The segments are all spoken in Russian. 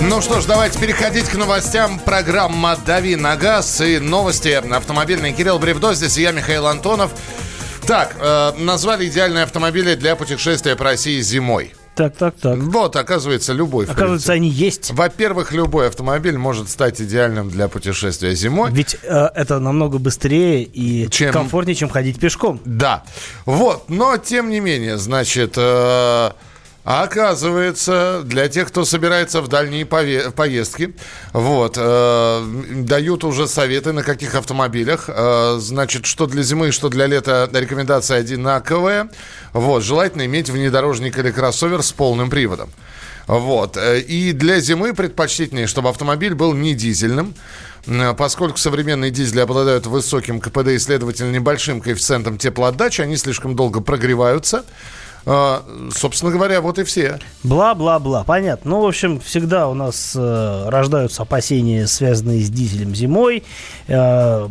Ну что ж, давайте переходить к новостям. Программа «Дави на газ» и новости автомобильные. Кирилл Бревдо, здесь я, Михаил Антонов. Так, э, назвали идеальные автомобили для путешествия по России зимой. Так, так, так. Вот, оказывается, любой. Оказывается, они есть. Во-первых, любой автомобиль может стать идеальным для путешествия зимой. Ведь э, это намного быстрее и чем... комфортнее, чем ходить пешком. Да. Вот, но тем не менее, значит... Э, а оказывается, для тех, кто собирается в дальние поездки, вот, э, дают уже советы, на каких автомобилях. Э, значит, что для зимы, что для лета рекомендации одинаковые. Вот, желательно иметь внедорожник или кроссовер с полным приводом. Вот. Э, и для зимы предпочтительнее, чтобы автомобиль был не дизельным, поскольку современные дизели обладают высоким КПД и, следовательно, небольшим коэффициентом теплоотдачи, они слишком долго прогреваются. А, собственно говоря, вот и все. Бла-бла-бла. Понятно. Ну, в общем, всегда у нас э, рождаются опасения, связанные с дизелем зимой, э,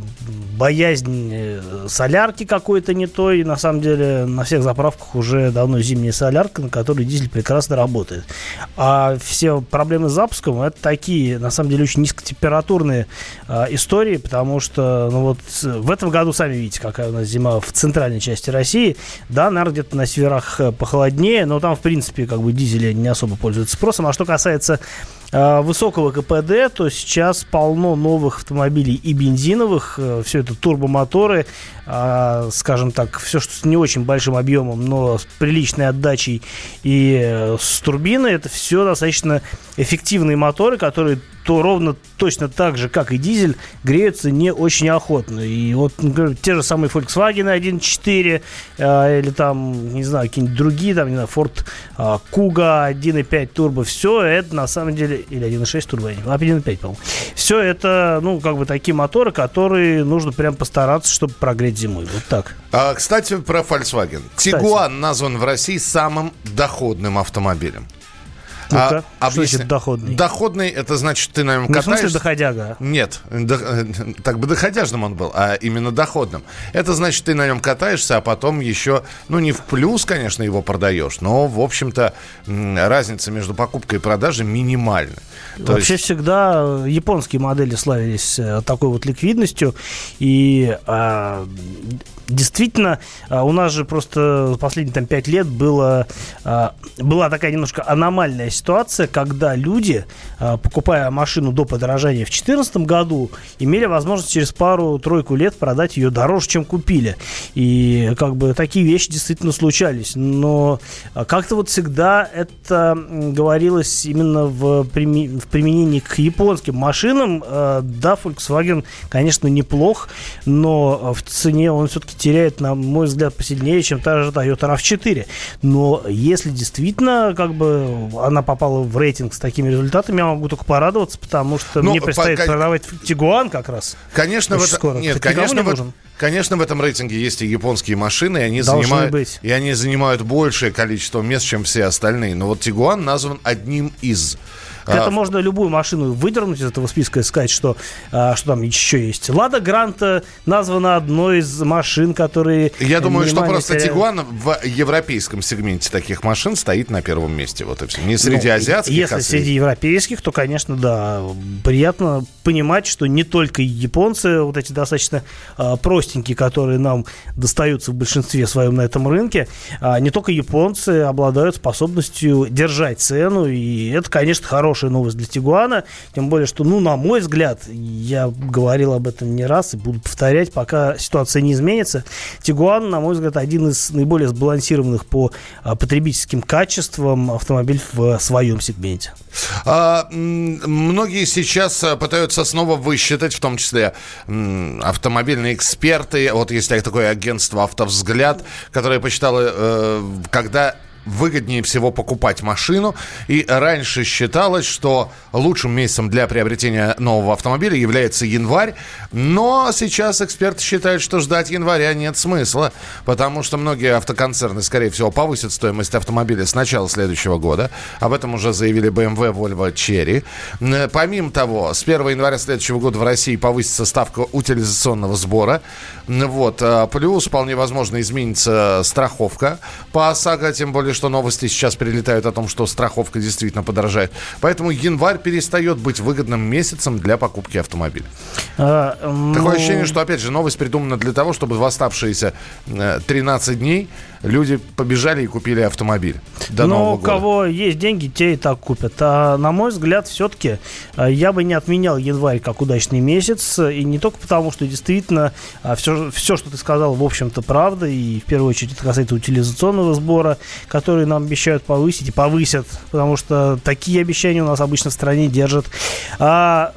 боязнь э, солярки какой-то не той. На самом деле, на всех заправках уже давно зимняя солярка, на которой дизель прекрасно работает. А все проблемы с запуском это такие, на самом деле, очень низкотемпературные э, истории, потому что, ну вот, в этом году, сами видите, какая у нас зима в центральной части России. Да, наверное, где-то на северах похолоднее, но там, в принципе, как бы дизели не особо пользуются спросом. А что касается высокого КПД, то сейчас полно новых автомобилей и бензиновых. Э, все это турбомоторы, э, скажем так, все, что с не очень большим объемом, но с приличной отдачей и э, с турбиной, это все достаточно эффективные моторы, которые то ровно точно так же, как и дизель, греются не очень охотно. И вот, например, те же самые Volkswagen 1.4 э, или там, не знаю, какие-нибудь другие, там, не знаю, Ford э, Kuga 1.5 турбо, все это на самом деле, или 1.6 турбо, а 1.5, по-моему. Все это, ну, как бы такие моторы, которые нужно прям постараться, чтобы прогреть зимой. Вот так. А, кстати, про Volkswagen. Тигуан назван в России самым доходным автомобилем. А, а, что значит доходный? Доходный, это значит, ты на нем катаешься... Ну, в смысле доходяга? Нет, до, так бы доходяжным он был, а именно доходным. Это значит, ты на нем катаешься, а потом еще, ну, не в плюс, конечно, его продаешь, но, в общем-то, разница между покупкой и продажей минимальна. То Вообще есть... всегда японские модели славились э, такой вот ликвидностью, и а, действительно, а, у нас же просто последние там пять лет было, а, была такая немножко аномальная ситуация, когда люди, а, покупая машину до подорожания в 2014 году, имели возможность через пару-тройку лет продать ее дороже, чем купили. И как бы такие вещи действительно случались. Но как-то вот всегда это говорилось именно в, в применении к японским машинам. Да, Volkswagen, конечно, неплох, но в цене он все-таки теряет, на мой взгляд, посильнее, чем та же Toyota RAV4. Но если действительно как бы она попала в рейтинг с такими результатами, я могу только порадоваться, потому что ну, мне предстоит по... продавать Тигуан как раз. Конечно, в это... скоро. Нет, конечно, не в... конечно, в этом рейтинге есть и японские машины, и они, занимают, быть. и они занимают большее количество мест, чем все остальные. Но вот Тигуан назван одним из это а... можно любую машину выдернуть из этого списка и сказать, что, а, что там еще есть. Лада Гранта названа одной из машин, которые... Я думаю, что просто теряют. Тигуан в европейском сегменте таких машин стоит на первом месте. Вот и все. Не среди ну, азиатских, Если а среди... среди европейских, то, конечно, да, приятно понимать, что не только японцы, вот эти достаточно а, простенькие, которые нам достаются в большинстве своем на этом рынке, а, не только японцы обладают способностью держать цену, и это, конечно, хороший хорошая новость для Тигуана. Тем более, что, ну, на мой взгляд, я говорил об этом не раз и буду повторять, пока ситуация не изменится. Тигуан, на мой взгляд, один из наиболее сбалансированных по а, потребительским качествам автомобиль в своем сегменте. А, многие сейчас а, пытаются снова высчитать, в том числе автомобильные эксперты. Вот есть такое агентство «Автовзгляд», которое посчитало, э, когда выгоднее всего покупать машину. И раньше считалось, что лучшим месяцем для приобретения нового автомобиля является январь. Но сейчас эксперты считают, что ждать января нет смысла, потому что многие автоконцерны, скорее всего, повысят стоимость автомобиля с начала следующего года. Об этом уже заявили BMW, Volvo, Cherry. Помимо того, с 1 января следующего года в России повысится ставка утилизационного сбора. Вот. А плюс, вполне возможно, изменится страховка по ОСАГО, тем более, что новости сейчас прилетают о том, что страховка действительно подорожает. Поэтому январь перестает быть выгодным месяцем для покупки автомобиля. А, ну... Такое ощущение, что, опять же, новость придумана для того, чтобы в оставшиеся 13 э, дней люди побежали и купили автомобиль. До Но Нового у кого есть деньги, те и так купят. А, на мой взгляд, все-таки э, я бы не отменял январь как удачный месяц. И не только потому, что действительно все, все что ты сказал, в общем-то, правда. И в первую очередь это касается утилизационного сбора, который нам обещают повысить и повысят. Потому что такие обещания у нас обычно в стране держат. А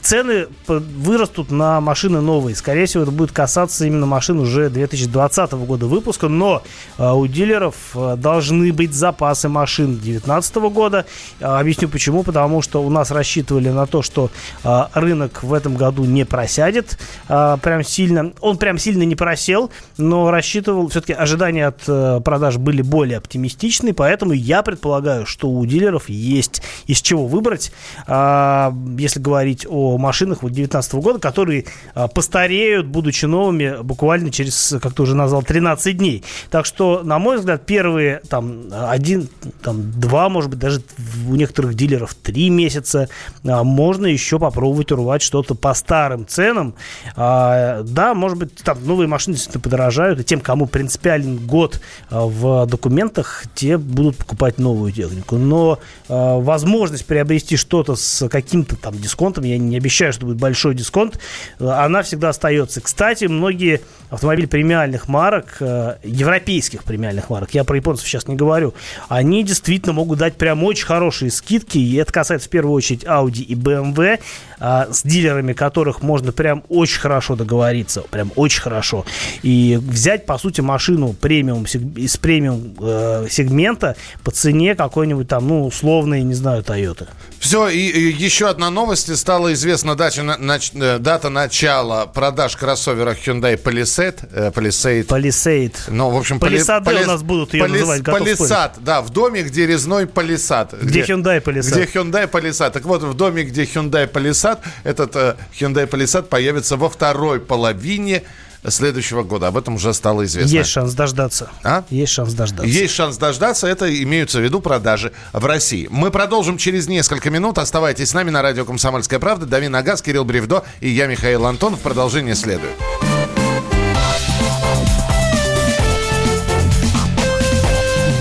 цены вырастут на машины новые. Скорее всего, это будет касаться именно машин уже 2020 года выпуска, но а, у дилеров а, должны быть запасы машин 2019 года. А, объясню почему. Потому что у нас рассчитывали на то, что рынок в этом году не просядет прям сильно. Он прям сильно не просел, но рассчитывал, все-таки ожидания от продаж были более оптимистичны, поэтому я предполагаю, что у дилеров есть из чего выбрать, если говорить о машинах вот 19 года, которые а, постареют, будучи новыми, буквально через, как ты уже назвал, 13 дней. Так что, на мой взгляд, первые там один, там два, может быть, даже у некоторых дилеров три месяца а, можно еще попробовать урвать что-то по старым ценам. А, да, может быть, там новые машины действительно подорожают, и тем, кому принципиален год в документах, те будут покупать новую технику. Но возможность приобрести что-то с каким-то там дисконтом, я не обещаю, что будет большой дисконт, она всегда остается. Кстати, многие автомобили премиальных марок, э, европейских премиальных марок, я про японцев сейчас не говорю, они действительно могут дать прям очень хорошие скидки, и это касается в первую очередь Audi и BMW, а, с дилерами которых можно прям очень хорошо договориться, прям очень хорошо, и взять, по сути, машину премиум, из премиум э, сегмента по цене какой-нибудь там, ну, условной, не знаю, Toyota. Все, и, еще одна новость. Стала известна дата, на, на, э, дата начала продаж кроссовера Hyundai Palisade. Э, Palisade. Palisade. Ну, в общем, Palisade пали, у нас будут ее палис, называть. Palisade, да, в доме, где резной Palisade. Где, где Hyundai Palisade. Где Hyundai Palisade. Так вот, в доме, где Hyundai Palisade, этот э, Hyundai Palisade появится во второй половине следующего года. Об этом уже стало известно. Есть шанс дождаться. А? Есть шанс дождаться. Есть шанс дождаться. Это имеются в виду продажи в России. Мы продолжим через несколько минут. Оставайтесь с нами на радио «Комсомольская правда». Дави Нагаз, Кирилл Бревдо и я, Михаил Антонов. Продолжение следует.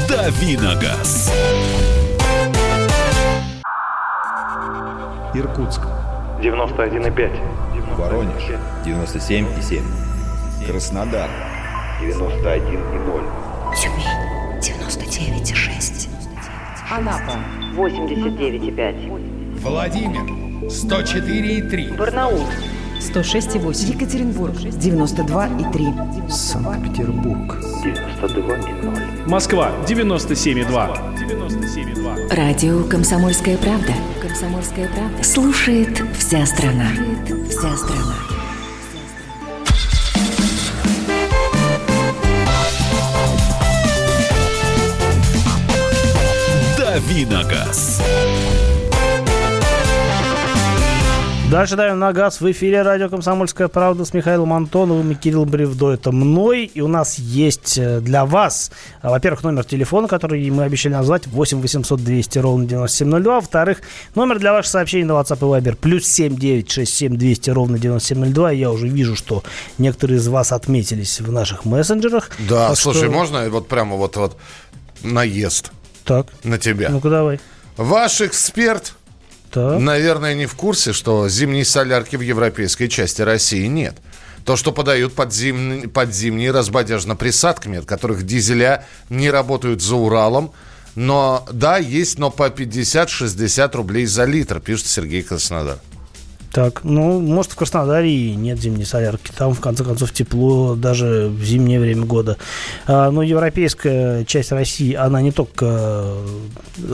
Давиногаз. Иркутск. 91,5. Воронеж. 97,7. Краснодар 91,0. Тюмень 99,6. Анапа 89,5. Владимир 104,3. Барнаул 106,8. Екатеринбург 92,3. Санкт-Петербург 92,0. Москва 97,2. 97,2. Радио «Комсомольская правда». «Комсомольская правда». Слушает вся страна. Слушает вся страна. Давиногаз. Дальше даем на газ в эфире радио «Комсомольская правда» с Михаилом Антоновым и Кириллом Бревдо. Это мной. И у нас есть э, для вас, э, во-первых, номер телефона, который мы обещали назвать, 8 800 200 ровно 9702. Во-вторых, номер для ваших сообщений на WhatsApp и Viber, плюс 7 967 200 ровно 9702. Я уже вижу, что некоторые из вас отметились в наших мессенджерах. Да, так слушай, что... можно вот прямо вот, вот наезд так. на тебя? Ну-ка давай. Ваш эксперт так. Наверное, не в курсе, что зимней солярки в европейской части России нет. То, что подают под, зим... под зимние разбодяжно-присадками, от которых дизеля не работают за Уралом. Но да, есть, но по 50-60 рублей за литр, пишет Сергей Краснодар. Так, ну, может, в Краснодаре нет зимней солярки. Там, в конце концов, тепло даже в зимнее время года. А, но европейская часть России, она не только,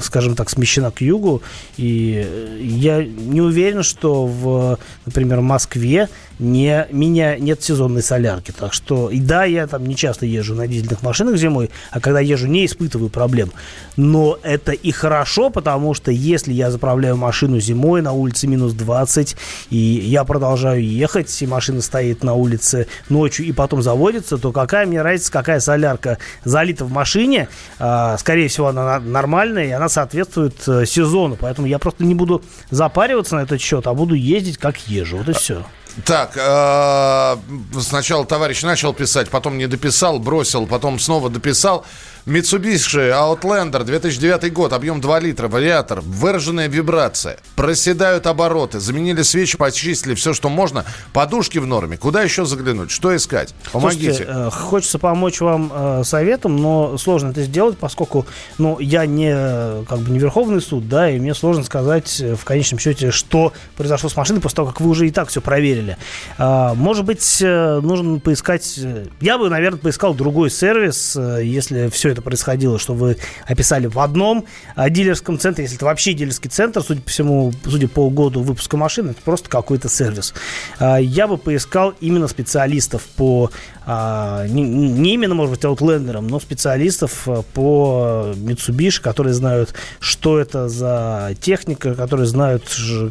скажем так, смещена к югу. И я не уверен, что, в, например, Москве не, меня нет сезонной солярки. Так что, и да, я там не часто езжу на дизельных машинах зимой, а когда езжу, не испытываю проблем. Но это и хорошо, потому что если я заправляю машину зимой, на улице минус 20, и я продолжаю ехать, и машина стоит на улице ночью и потом заводится, то какая мне разница, какая солярка залита в машине, а, скорее всего, она нормальная, и она соответствует э, сезону, поэтому я просто не буду запариваться на этот счет, а буду ездить как езжу, вот и все. Так, э, сначала товарищ начал писать, потом не дописал, бросил, потом снова дописал. Mitsubishi Outlander 2009 год, объем 2 литра, вариатор, выраженная вибрация, проседают обороты, заменили свечи, почистили все, что можно, подушки в норме. Куда еще заглянуть? Что искать? Помогите. Слушайте, э, хочется помочь вам э, советом, но сложно это сделать, поскольку ну, я не, как бы, не Верховный суд, да, и мне сложно сказать э, в конечном счете, что произошло с машиной после того, как вы уже и так все проверили. Э, может быть, э, нужно поискать... э, Я бы, наверное, поискал другой сервис, э, если все это происходило, что вы описали в одном а, дилерском центре, если это вообще дилерский центр, судя по всему, судя по году выпуска машины, это просто какой-то сервис. А, Я бы поискал именно специалистов по а, не, именно, может быть, Outlander, но специалистов по Mitsubishi, которые знают, что это за техника, которые знают,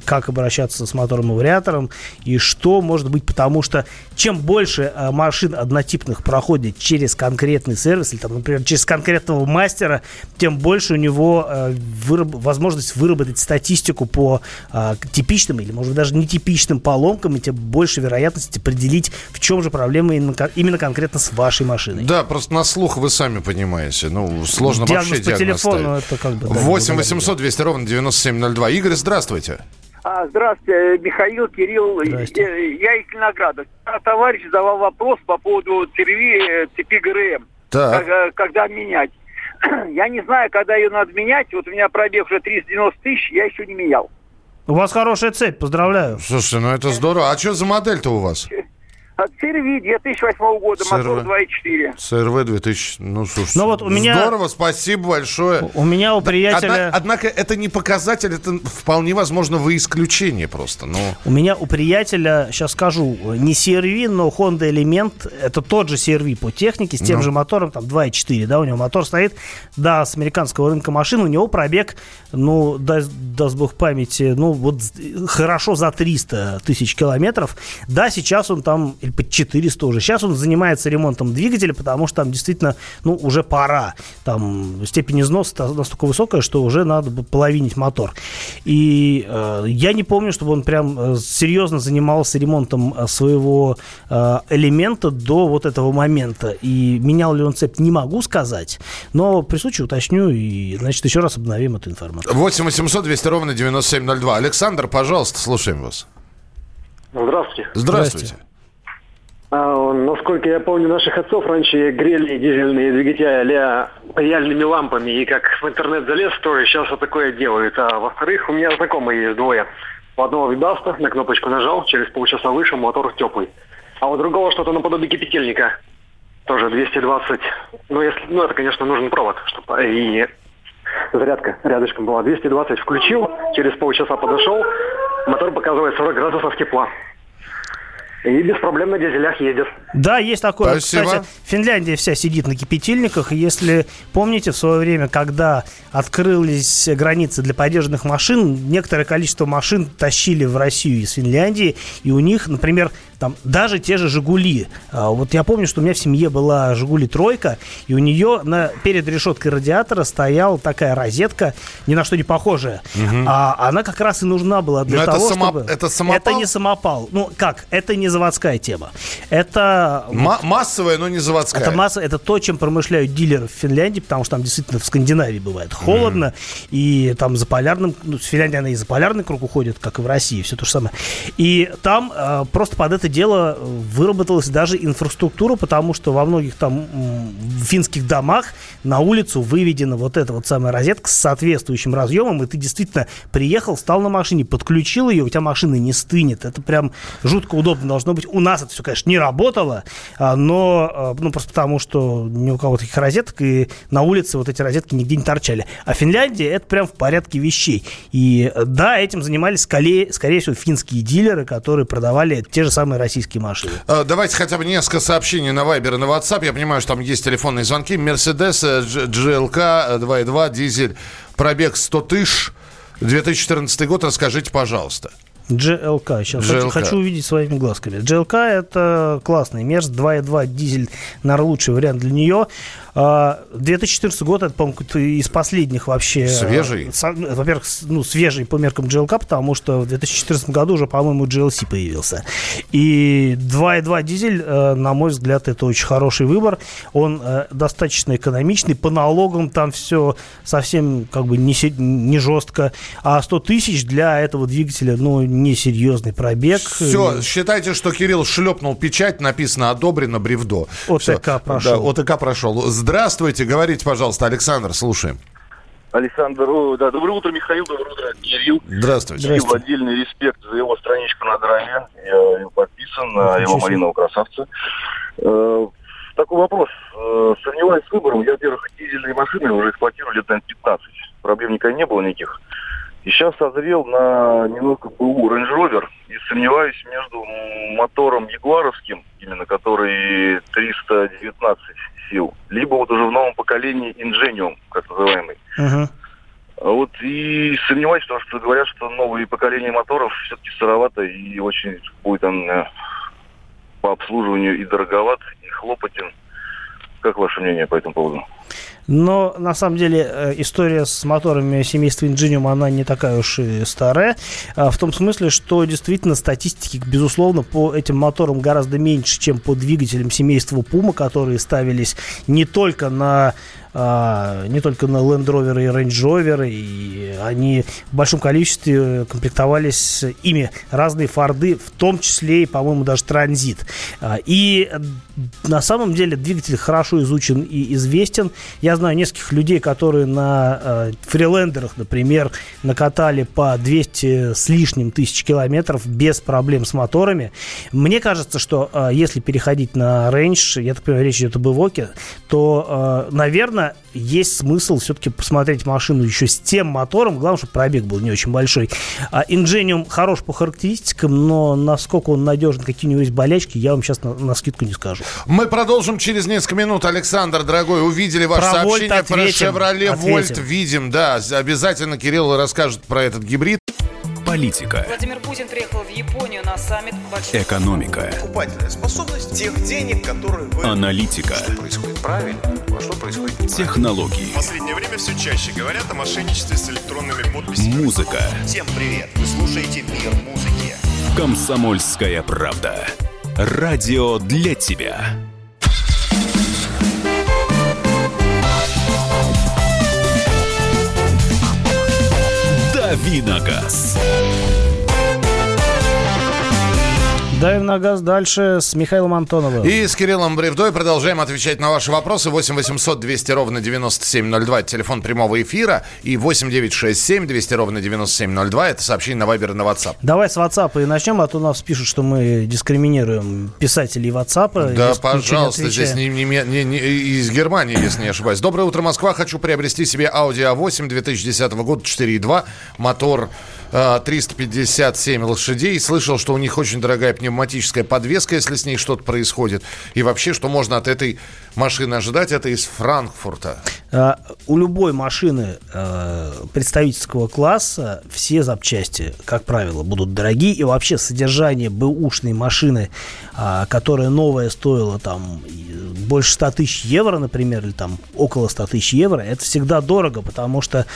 как обращаться с мотором и вариатором, и что может быть, потому что чем больше машин однотипных проходит через конкретный сервис, или, там, например, через конкретного мастера, тем больше у него а, выраб- возможность выработать статистику по а, типичным или, может быть, даже нетипичным поломкам, и тем больше вероятность определить, в чем же проблема именно, кон- именно конкретно с вашей машиной. Да, просто на слух вы сами понимаете. Ну, сложно Диагноз вообще по диагноз телефону, ставить. это как бы... да, 8 не 800 200 ровно 9702. Игорь, здравствуйте. А, здравствуйте, Михаил, Кирилл. Здрасте. Э, Я из Винограда. А Товарищ задавал вопрос по поводу церви э, цепи ГРМ. Так. Э, Когда менять. Я не знаю, когда ее надо менять. Вот у меня пробег уже 390 тысяч, я еще не менял. У вас хорошая цепь, поздравляю. Слушайте, ну это здорово. А что за модель-то у вас? CRV 2008 года, мотор CRV. 2.4. ЦРВ 2000. Ну, слушай. Ну вот у меня- Здорово, спасибо большое. У меня у приятеля... Одна- однако это не показатель, это вполне возможно вы исключение просто. Ну, У меня у приятеля, сейчас скажу, не CRV, но Honda Element, это тот же CRV по технике, с тем Ну. же мотором, там 2.4, да, у него мотор стоит, да, с американского рынка машин, у него пробег, ну, даст, даст бог памяти, ну, вот хорошо за 300 тысяч километров, да, сейчас он там, или под 400 уже, сейчас он занимается ремонтом двигателя, потому что там действительно, ну, уже пора, там степень износа настолько высокая, что уже надо бы половинить мотор. И э, я не помню, чтобы он прям э, серьезно занимался ремонтом э, своего э, элемента до вот этого момента. И менял ли он цепь, не могу сказать. Но при случае уточню и, значит, еще раз обновим эту информацию. 8 800 200 ровно 9702. Александр, пожалуйста, слушаем вас. Здравствуйте. Здравствуйте. А, насколько я помню, наших отцов раньше грели дизельные двигатели а паяльными лампами. И как в интернет залез, то сейчас вот такое делают. А во-вторых, у меня знакомые есть двое. У одного видаста, на кнопочку нажал, через полчаса вышел, мотор теплый. А у другого что-то наподобие кипятильника. Тоже 220. Ну, если, ну, это, конечно, нужен провод, чтобы и зарядка рядышком была. 220 включил, через полчаса подошел, мотор показывает 40 градусов тепла. И без проблем на дизелях едет. Да, есть такое. Спасибо. Кстати, Финляндия вся сидит на кипятильниках. Если помните, в свое время, когда открылись границы для подержанных машин, некоторое количество машин тащили в Россию из Финляндии. И у них, например, там даже те же «Жигули». А, Вот я помню, что у меня в семье была «Жигули тройка», и у нее на, перед решеткой радиатора стояла такая розетка, ни на что не похожая. А она как раз и нужна была для Но это того, само- чтобы... это самопал? Это не самопал. Ну, как? Это не заводская тема. Это... Ма- массовая, но не заводская. Это масса, это то, чем промышляют дилеры в Финляндии, потому что там действительно в Скандинавии бывает холодно, и там за полярным, ну, в Финляндии она и за полярный круг уходит, как и в России, все то же самое. И там э, просто под это дело выработалась даже инфраструктура, потому что во многих там м, финских домах на улицу выведена вот эта вот самая розетка с соответствующим разъемом, и ты действительно приехал, стал на машине, подключил ее, у тебя машина не стынет. Это прям жутко удобно должно быть. У нас это все, конечно, не работало, а, но а, ну, просто потому, что ни у кого таких розеток, и на улице вот эти розетки нигде не торчали. А Финляндия это прям в порядке вещей. И э, да, этим занимались скорее, скорее всего финские дилеры, которые продавали те же самые российские машины. Э, Давайте хотя бы несколько сообщений на Viber и на WhatsApp. Я понимаю, что там есть телефонные звонки. Mercedes GLK э, 2.2, дизель, пробег 100 тысяч, 2014 год. Расскажите, пожалуйста. GLK. Сейчас GLK. Хочу, хочу увидеть своими глазками. GLK это классный Мерс, 2.2 дизель, наверное, лучший вариант для нее. 2014 а, год, это, по-моему, из последних вообще... Э, свежий? Во-первых, ну, свежий по меркам GLK, потому что в 2014 году уже, по-моему, GLC появился. И 2.2 дизель, э, на мой взгляд, это очень хороший выбор. Он э, достаточно экономичный, по налогам там все совсем как бы не, не жестко. А 100 тысяч для этого двигателя, ну, несерьезный пробег. Все, считайте, что Кирилл шлепнул печать, написано «одобрено бревдо». ОТК Все. прошел. Да, ОТК прошел. Здравствуйте, говорите, пожалуйста, Александр, слушаем. Александр, да, доброе утро, Михаил, доброе утро, Кирилл. Здравствуйте. Кирилл, отдельный респект за его страничку на драме. Я его подписан на его малинового красавца. Э, такой вопрос. Э, сомневаюсь с выбором. Я, во-первых, дизельные машины уже эксплуатирую лет, наверное, 15. Проблем никогда не было никаких. И сейчас созрел на немного БУ Range Rover. И сомневаюсь между мотором Ягуаровским, именно который 319 сил, либо вот уже в новом поколении Ingenium, как называемый. Uh-huh. Вот и сомневаюсь, потому что говорят, что новые поколения моторов все-таки сыровато и очень будет он э, по обслуживанию и дороговат, и хлопотен. Как ваше мнение по этому поводу? Но на самом деле э, история с моторами семейства Ingenium, она не такая уж и старая. А, в том смысле, что действительно статистики, безусловно, по этим моторам гораздо меньше, чем по двигателям семейства Puma, которые ставились не только на а, не только на Land Rover и Range Rover, и они в большом количестве комплектовались ими разные форды, в том числе и, по-моему, даже транзит. А, и на самом деле двигатель хорошо изучен и известен. Я знаю нескольких людей, которые на э, фрилендерах, например, накатали по 200 с лишним тысяч километров без проблем с моторами. Мне кажется, что э, если переходить на рейндж, я так понимаю, речь идет об Эвоке, то, э, наверное, есть смысл все-таки посмотреть машину еще с тем мотором. Главное, чтобы пробег был не очень большой. А Ingenium хорош по характеристикам, но насколько он надежен, какие у него есть болячки, я вам сейчас на, на скидку не скажу. Мы продолжим через несколько минут. Александр, дорогой, увидели ваше про Вольт про Chevrolet Volt. Видим, да. Обязательно Кирилл расскажет про этот гибрид. Политика. Владимир Путин приехал в Японию на саммит большой... Экономика. Покупательная способность тех денег, которые вы... Аналитика. Что происходит правильно, а что происходит неправильно. Технологии. В последнее время все чаще говорят о мошенничестве с электронными подписями. Музыка. Всем привет. Вы слушаете «Мир музыки». Комсомольская правда. Радио для тебя. «Давиногаз». Давим на газ дальше с Михаилом Антоновым. И с Кириллом Бревдой продолжаем отвечать на ваши вопросы. 8 800 200 ровно 9702. Это телефон прямого эфира. И 8 967 200 ровно 9702. Это сообщение на Вайбер и на WhatsApp. Давай с WhatsApp и начнем, а то нас пишут, что мы дискриминируем писателей WhatsApp. Да, пожалуйста, здесь не, не, не, не, из Германии, если не ошибаюсь. Доброе утро, Москва. Хочу приобрести себе Audi A8 2010 года 4.2. Мотор 357 э, лошадей. Слышал, что у них очень дорогая пневматическая подвеска, если с ней что-то происходит. И вообще, что можно от этой машины ожидать, это из Франкфурта. А, у любой машины а, представительского класса все запчасти, как правило, будут дорогие. И вообще содержание бэушной машины, а, которая новая стоила там больше 100 тысяч евро, например, или там около 100 тысяч евро, это всегда дорого, потому что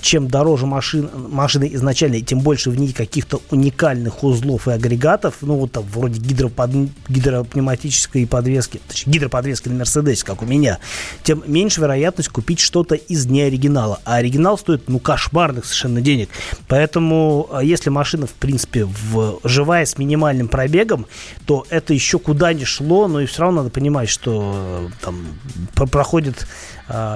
чем дороже машин, машины изначально, тем больше в ней каких-то уникальных узлов и агрегатов, ну вот там вроде гидропод... гидропневматической подвески, точнее гидроподвески на Мерседесе, как у меня, тем меньше вероятность купить что-то из неоригинала. А оригинал стоит, ну, кошмарных совершенно денег. Поэтому, а, если машина, в принципе, в... живая с минимальным пробегом, то это еще куда ни шло, но и все равно надо понимать, что э, там проходит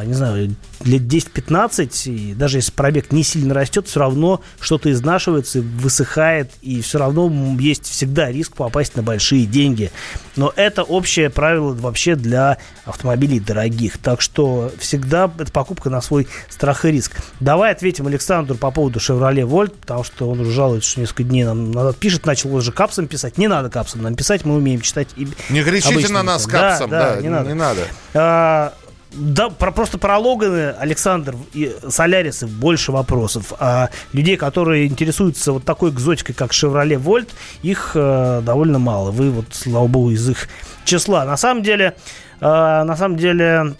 не знаю, лет 10-15, и даже если пробег не сильно растет, все равно что-то изнашивается, высыхает, и все равно есть всегда риск попасть на большие деньги. Но это общее правило вообще для автомобилей дорогих. Так что всегда это покупка на свой страх и риск. Давай ответим Александру по поводу Chevrolet Volt, потому что он уже жалуется, что несколько дней нам назад пишет, начал уже капсом писать. Не надо капсом нам писать, мы умеем читать. И не кричите на нас капсом, да, да, да не надо. Не надо. А, да, про, просто про Логаны, Александр и Солярисы больше вопросов. А людей, которые интересуются вот такой экзотикой, как Chevrolet Volt, их э, довольно мало. Вы вот, слава богу, из их числа. На самом деле, э, на самом деле,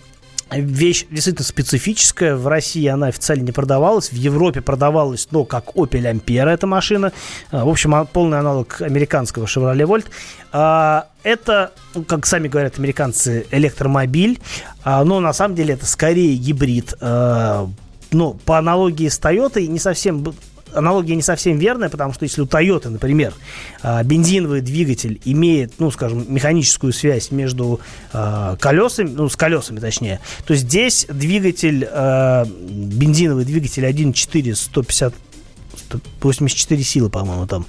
Вещь действительно специфическая. В России она официально не продавалась. В Европе продавалась, но как Opel Ampera эта машина. А, В общем, а- полный аналог американского Chevrolet Volt. А, Это, ну, как сами говорят американцы, электромобиль. Но на самом деле это скорее гибрид. Ну, по аналогии с Toyota не совсем аналогия не совсем верная, потому что если у Toyota, например, а, бензиновый двигатель имеет, ну, скажем, механическую связь между а, колесами, ну, с колесами точнее, то здесь двигатель, а, бензиновый двигатель 1.4 150 184 силы, по-моему, там.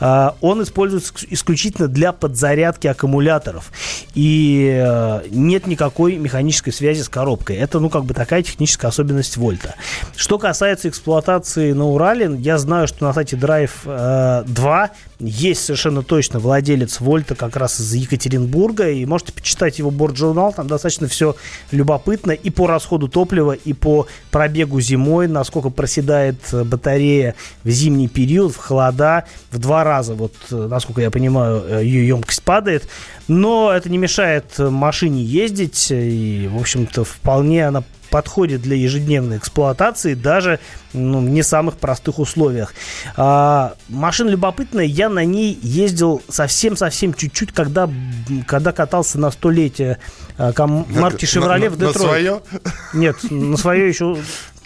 А, Он используется иск- исключительно для подзарядки аккумуляторов. И э, нет никакой механической связи с коробкой. Это, ну, как бы такая техническая особенность Вольта. Что касается эксплуатации на Урале, я знаю, что на сайте Drive э, 2 есть совершенно точно владелец Вольта как раз из Екатеринбурга. И можете почитать его борт-журнал. Там достаточно все любопытно и по расходу топлива, и по пробегу зимой, насколько проседает э, батарея в зимний период, в холода. В два раза, вот, э, насколько я понимаю, э, ее емкость падает. Но это не мешает машине ездить. И, в общем-то, вполне она подходит для ежедневной эксплуатации даже ну, в не самых простых условиях. А, машина любопытная, я на ней ездил совсем-совсем чуть-чуть, когда, когда катался на столетие а, ком- марки Chevrolet в на- на свое? Нет, на свое еще...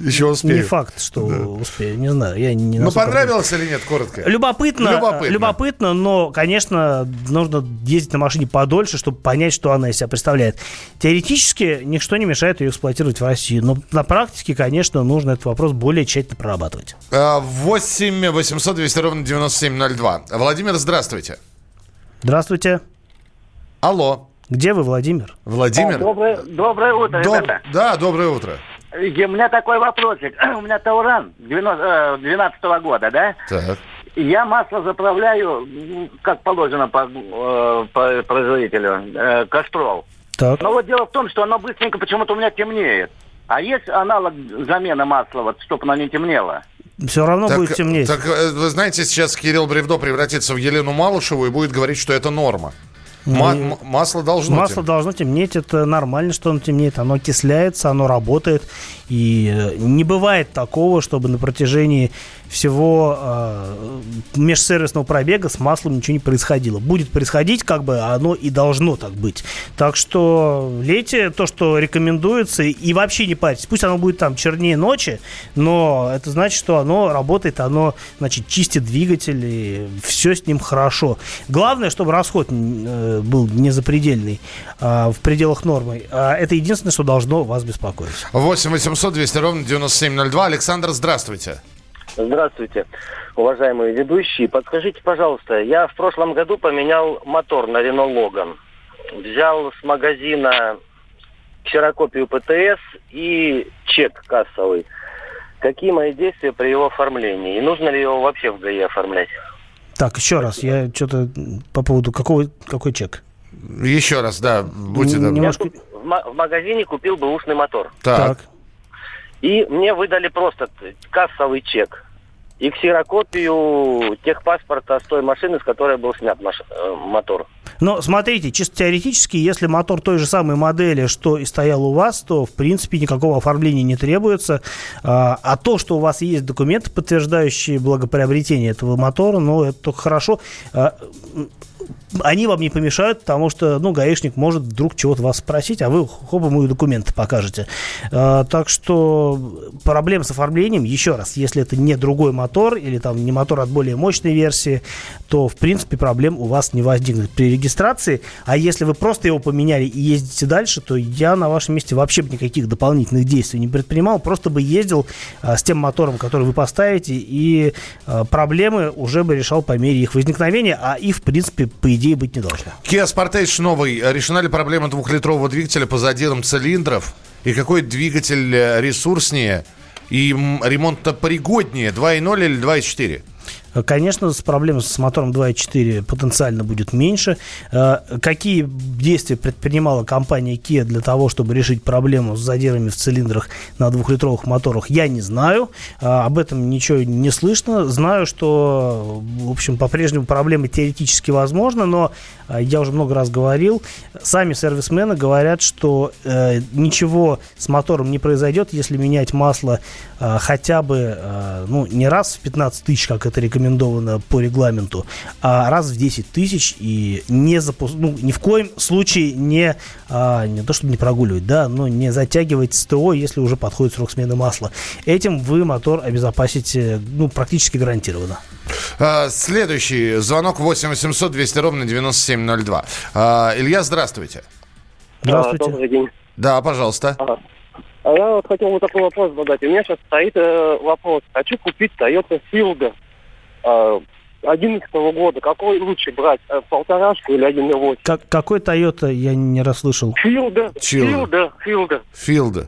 Еще успею. Не факт, что успею, не знаю. Я не Ну, настолько- понравилось или нет, коротко? Любопытно, Любопытно. любопытно. но, конечно, нужно ездить на машине подольше, чтобы понять, что она из себя представляет. Теоретически ничто не мешает ее эксплуатировать в России, но на практике, конечно, нужно этот вопрос более тщательно прорабатывать. А, 8 800 200 ровно 9702. Владимир, здравствуйте. Здравствуйте. Алло. Где вы, Владимир? Владимир? А, Доброе, доброе утро, Доб- ребята. Да, доброе утро. И У меня такой вопросик. У меня Тауран 2012 года, да? Так. Я масло заправляю, как положено по, э, по производителю, э, Кастрол. Так. Но вот дело в том, что оно быстренько почему-то у меня темнеет. А есть аналог замены масла, вот, чтобы оно не темнело? Все равно Так, будет темнеть. Так, э, вы знаете, сейчас Кирилл Бревдо превратится в Елену Малышеву и будет говорить, что это норма. Ма- масло должно Масло тем- должно темнеть, это нормально, что оно темнеет, оно окисляется, оно работает. И э, не бывает такого, чтобы на протяжении всего э, межсервисного пробега с маслом ничего не происходило. Будет происходить, как бы оно и должно так быть. Так что лейте то, что рекомендуется, и вообще не парьтесь. Пусть оно будет там чернее ночи, но это значит, что оно работает, оно, значит, чистит двигатель, и все с ним хорошо. Главное, чтобы расход э, был не запредельный, а в пределах нормы. А это единственное, что должно вас беспокоить. 8 800 200 ровно 9702. Александр, здравствуйте. Здравствуйте, уважаемые ведущие. Подскажите, пожалуйста, я в прошлом году поменял мотор на Renault Logan. Взял с магазина ксерокопию ПТС и чек кассовый. Какие мои действия при его оформлении? И нужно ли его вообще в ГАИ оформлять? Так, еще раз, я что-то по поводу какого, какой чек? Еще раз, да, будьте добры. немножко- Я в, ма- в магазине купил бэушный мотор. Так. И мне выдали просто кассовый чек. И ксерокопию техпаспорта с той машины, с которой был снят маш- э, мотор. Но смотрите, чисто теоретически, если мотор той же самой модели, что и стоял у вас, то, в принципе, никакого оформления не требуется. А, а то, что у вас есть документы, подтверждающие благоприобретение этого мотора, ну, это хорошо. А, они вам не помешают, потому что, ну, гаишник может вдруг чего-то вас спросить, а вы хоп, ему и документы покажете. А, так что проблем с оформлением, еще раз, если это не другой мотор или там не мотор от более мощной версии, то, в принципе, проблем у вас не возникнет при регистрации. А если вы просто его поменяли и ездите дальше, то я на вашем месте вообще бы никаких дополнительных действий не предпринимал, просто бы ездил а, с тем мотором, который вы поставите, и а, проблемы уже бы решал по мере их возникновения, а их, в принципе, по идее, быть не должно. Kia Sportage новый. Решена ли проблема двухлитрового двигателя по задирам цилиндров? И какой двигатель э, ресурснее и м, ремонтно пригоднее? 2.0 или 2.4? Конечно, с проблем с мотором 2.4 потенциально будет меньше. Э, какие действия предпринимала компания Kia для того, чтобы решить проблему с задирами в цилиндрах на двухлитровых моторах, я не знаю. Э, об этом ничего не слышно. Знаю, что, в общем, по-прежнему проблемы теоретически возможны, но э, я уже много раз говорил, сами сервисмены говорят, что ничего с мотором не произойдет, если менять масло хотя бы ну, не раз в 15 тысяч, как это рекомендуется, рекомендовано по регламенту, а раз в 10 тысяч и не запуск... ну, ни в коем случае не, а, не то чтобы не прогуливать, да, но не затягивать СТО, если уже подходит срок смены масла. Этим вы мотор обезопасите ну, практически гарантированно. А, следующий звонок 8 800 200 ровно 9702. А, Илья, здравствуйте. Здравствуйте. Добрый день. Да, пожалуйста. А я вот хотел вот такой вопрос задать. У меня сейчас стоит э, вопрос. Хочу купить Toyota Field 2011 года, какой лучше брать, э, полторашку или 1.8? Как, какой Toyota, я не расслышал? Филда. Филда. Филда. Филда.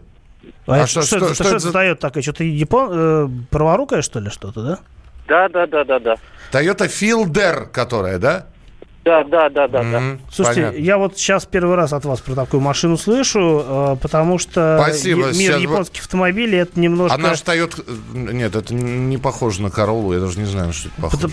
А, а что, что, что, что, что это за Toyota такая? Что-то япон... Э, праворукая, что ли, что-то, да? Да, да, да, да, да. Toyota Fielder, которая, да? Да, да, да, да, mm-hmm. да. Слушайте, Понятно. я вот сейчас первый раз от вас про такую машину слышу, э, потому что Спасибо. мир сейчас японских вы... автомобилей это немножко... Она же Toyota... Нет, это не похоже на Королу, я даже не знаю, что это похоже.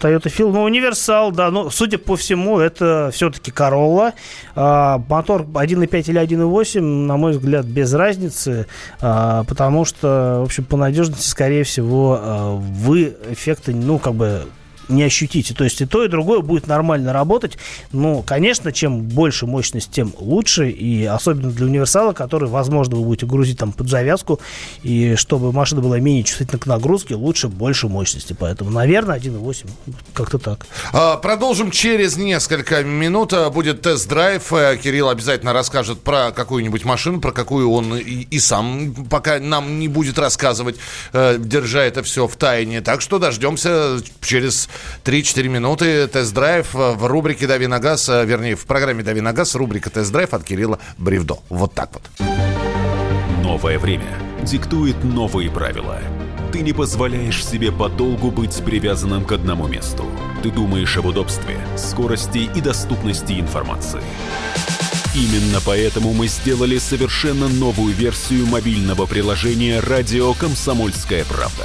Toyota Field, ну, универсал, да, но, судя по всему, это все-таки Corolla. А, мотор 1.5 или 1.8, на мой взгляд, без разницы, а, потому что, в общем, по надежности, скорее всего, а, вы эффекты, ну, как бы не ощутите. То есть и то, и другое будет нормально работать. Но, конечно, чем больше мощность, тем лучше. И особенно для универсала, который, возможно, вы будете грузить там под завязку. И чтобы машина была менее чувствительна к нагрузке, лучше больше мощности. Поэтому, наверное, 1.8. Как-то так. А, продолжим через несколько минут. А, будет тест-драйв. Э, Кирилл обязательно расскажет про какую-нибудь машину, про какую он и, и сам пока нам не будет рассказывать, держа это все в тайне. Так что дождемся через 3-4 минуты тест-драйв в рубрике «Дави на газ», э, вернее, в программе «Дави на газ» рубрика «Тест-драйв» от Кирилла Бревдо. Вот так вот. Новое время диктует новые правила. Ты не позволяешь себе подолгу быть привязанным к одному месту. Ты думаешь об удобстве, скорости и доступности информации. Именно поэтому мы сделали совершенно новую версию мобильного приложения «Радио Комсомольская правда»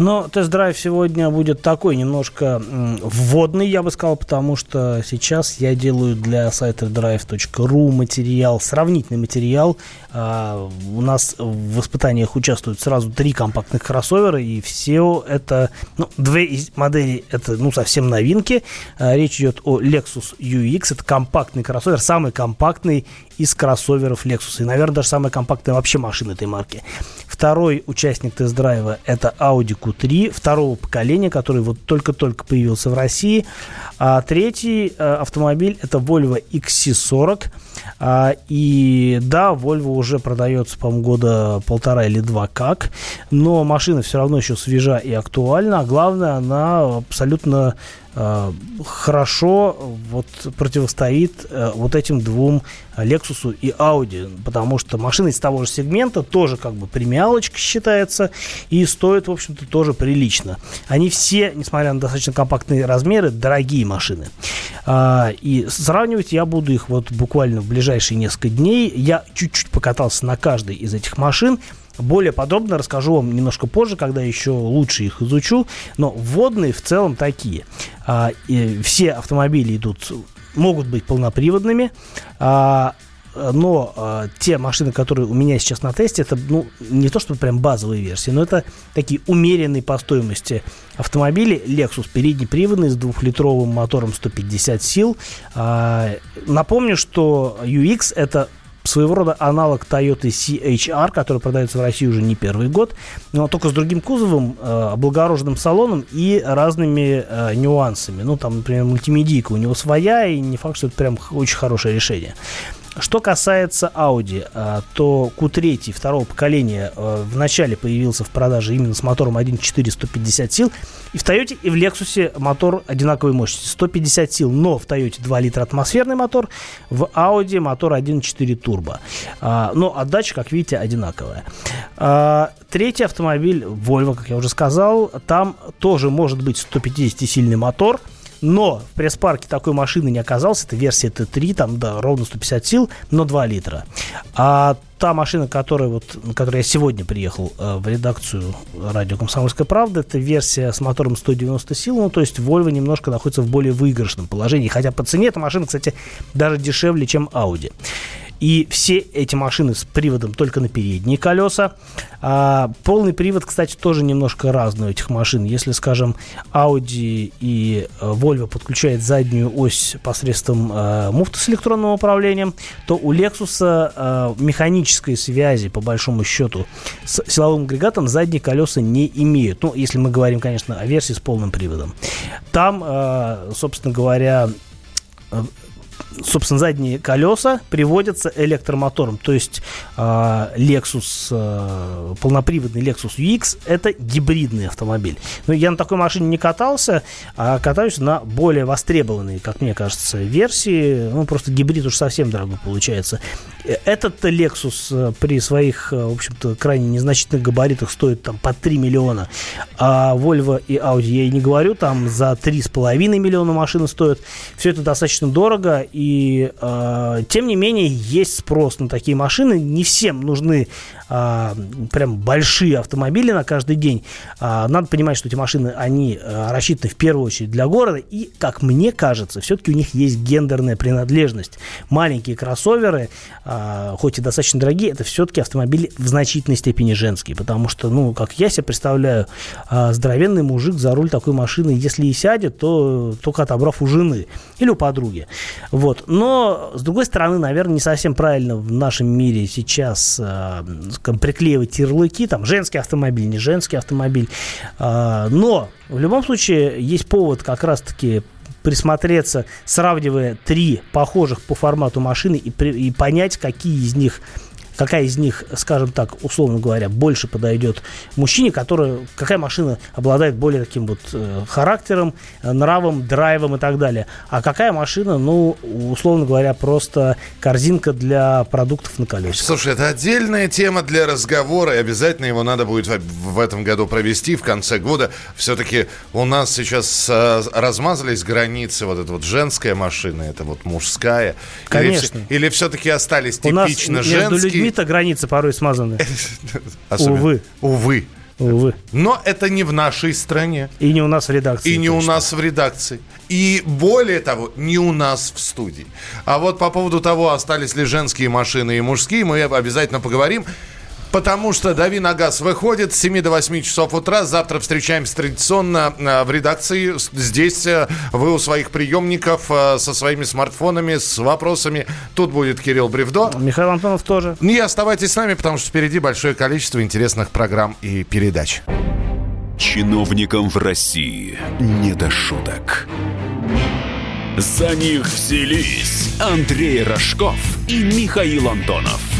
Но тест-драйв сегодня будет такой немножко вводный, я бы сказал, потому что сейчас я делаю для сайта drive.ru материал, сравнительный материал. А, у нас в испытаниях участвуют сразу три компактных кроссовера, и все это, ну, две из моделей это, ну, совсем новинки. А, речь идет о Lexus UX, это компактный кроссовер, самый компактный из кроссоверов Lexus. И, наверное, даже самая компактная вообще машина этой марки. Второй участник тест-драйва это Audi Q3 второго поколения, который вот только-только появился в России. А третий э, автомобиль это Volvo XC40. А, и да, Volvo уже продается, по-моему, года полтора или два как, но машина все равно еще свежа и актуальна, а главное, она абсолютно хорошо вот противостоит э, вот этим двум Lexus и Audi, потому что машина из того же сегмента тоже как бы премиалочка считается и стоит, в общем-то, тоже прилично. Они все, несмотря на достаточно компактные размеры, дорогие машины. А, и сравнивать я буду их вот буквально в ближайшие несколько дней. Я чуть-чуть покатался на каждой из этих машин, более подробно расскажу вам немножко позже, когда еще лучше их изучу. Но вводные в целом такие. А, и все автомобили идут, могут быть полноприводными. А, но э, те машины, которые у меня сейчас на тесте, это ну, не то чтобы прям базовые версии, но это такие умеренные по стоимости автомобили. Lexus переднеприводный с двухлитровым мотором 150 сил. Э, напомню, что UX это своего рода аналог Toyota CHR, который продается в России уже не первый год, но только с другим кузовом, э, облагороженным салоном и разными э, нюансами. Ну, там, например, мультимедийка у него своя, и не факт, что это прям очень хорошее решение. Что касается Audi, а, то Q3 второго поколения а, в начале появился в продаже именно с мотором 1.4 150 сил. И в Toyota, и в Lexus мотор одинаковой мощности 150 сил, но в Toyota 2 литра атмосферный мотор, в Audi мотор 1.4 турбо. А, но отдача, как видите, одинаковая. Третий автомобиль Volvo, как я уже сказал, там тоже может быть 150-сильный мотор – но в пресс-парке такой машины не оказалось. Это версия Т3, там, да, ровно 150 сил, но 2 литра. А та машина, которая вот, на которой я сегодня приехал э, в редакцию радио «Комсомольская правда», это версия с мотором 190 сил, ну, то есть Volvo немножко находится в более выигрышном положении, хотя по цене эта машина, кстати, даже дешевле, чем Audi. И все эти машины с приводом только на передние колеса. А, полный привод, кстати, тоже немножко разный у этих машин. Если, скажем, Audi и э, Volvo подключают заднюю ось посредством э, муфты с электронным управлением, то у Lexus э, механической связи, по большому счету, с силовым агрегатом задние колеса не имеют. Ну, если мы говорим, конечно, о версии с полным приводом. Там, э, собственно говоря, собственно, задние колеса приводятся электромотором. То есть э, Lexus, э, полноприводный Lexus UX это гибридный автомобиль. Но я на такой машине не катался, а катаюсь на более востребованной, как мне кажется, версии. Ну, просто гибрид уж совсем дорогой получается. Этот Lexus э, при своих, в общем-то, крайне незначительных габаритах стоит там по 3 миллиона. А Volvo и Audi я и не говорю, там за 3,5 миллиона машины стоят. Все это достаточно дорого, и э, тем не менее есть спрос на такие машины. Не всем нужны э, прям большие автомобили на каждый день. Э, надо понимать, что эти машины, они э, рассчитаны в первую очередь для города, и, как мне кажется, все-таки у них есть гендерная принадлежность. Маленькие кроссоверы, хоть и достаточно дорогие, это все-таки автомобили в значительной степени женские, потому что, ну, как я себе представляю, здоровенный мужик за руль такой машины, если и сядет, то только отобрав у жены или у подруги. Вот. Но, с другой стороны, наверное, не совсем правильно в нашем мире сейчас приклеивать ярлыки, там, женский автомобиль, не женский автомобиль. Э, но, в любом случае, есть повод как раз-таки присмотреться, сравнивая три похожих по формату машины и, и понять, какие из них какая из них, скажем так, условно говоря, больше подойдет мужчине, который, какая машина обладает более таким вот э, характером, нравом, драйвом и так далее. А какая машина, ну, условно говоря, просто корзинка для продуктов на колесах. Слушай, это отдельная тема для разговора, и обязательно его надо будет в, этом году провести, в конце года. Все-таки у нас сейчас э, размазались границы, вот эта вот женская машина, это вот мужская. Конечно. Или, или все-таки остались типично женские? Какие-то границы порой смазаны. Увы. Увы. Увы. Но это не в нашей стране. И не у нас в редакции. И не точно. у нас в редакции. И более того, не у нас в студии. А вот по поводу того, остались ли женские машины и мужские, мы обязательно поговорим. Потому что «Дави на газ» выходит с 7 до 8 часов утра. Завтра встречаемся традиционно э, в редакции. Здесь э, вы у своих приемников э, со своими смартфонами, с вопросами. Тут будет Кирилл Бревдо. Михаил Антонов тоже. И оставайтесь с нами, потому что впереди большое количество интересных программ и передач. Чиновникам в России не до шуток. За них взялись Андрей Рожков и Михаил Антонов.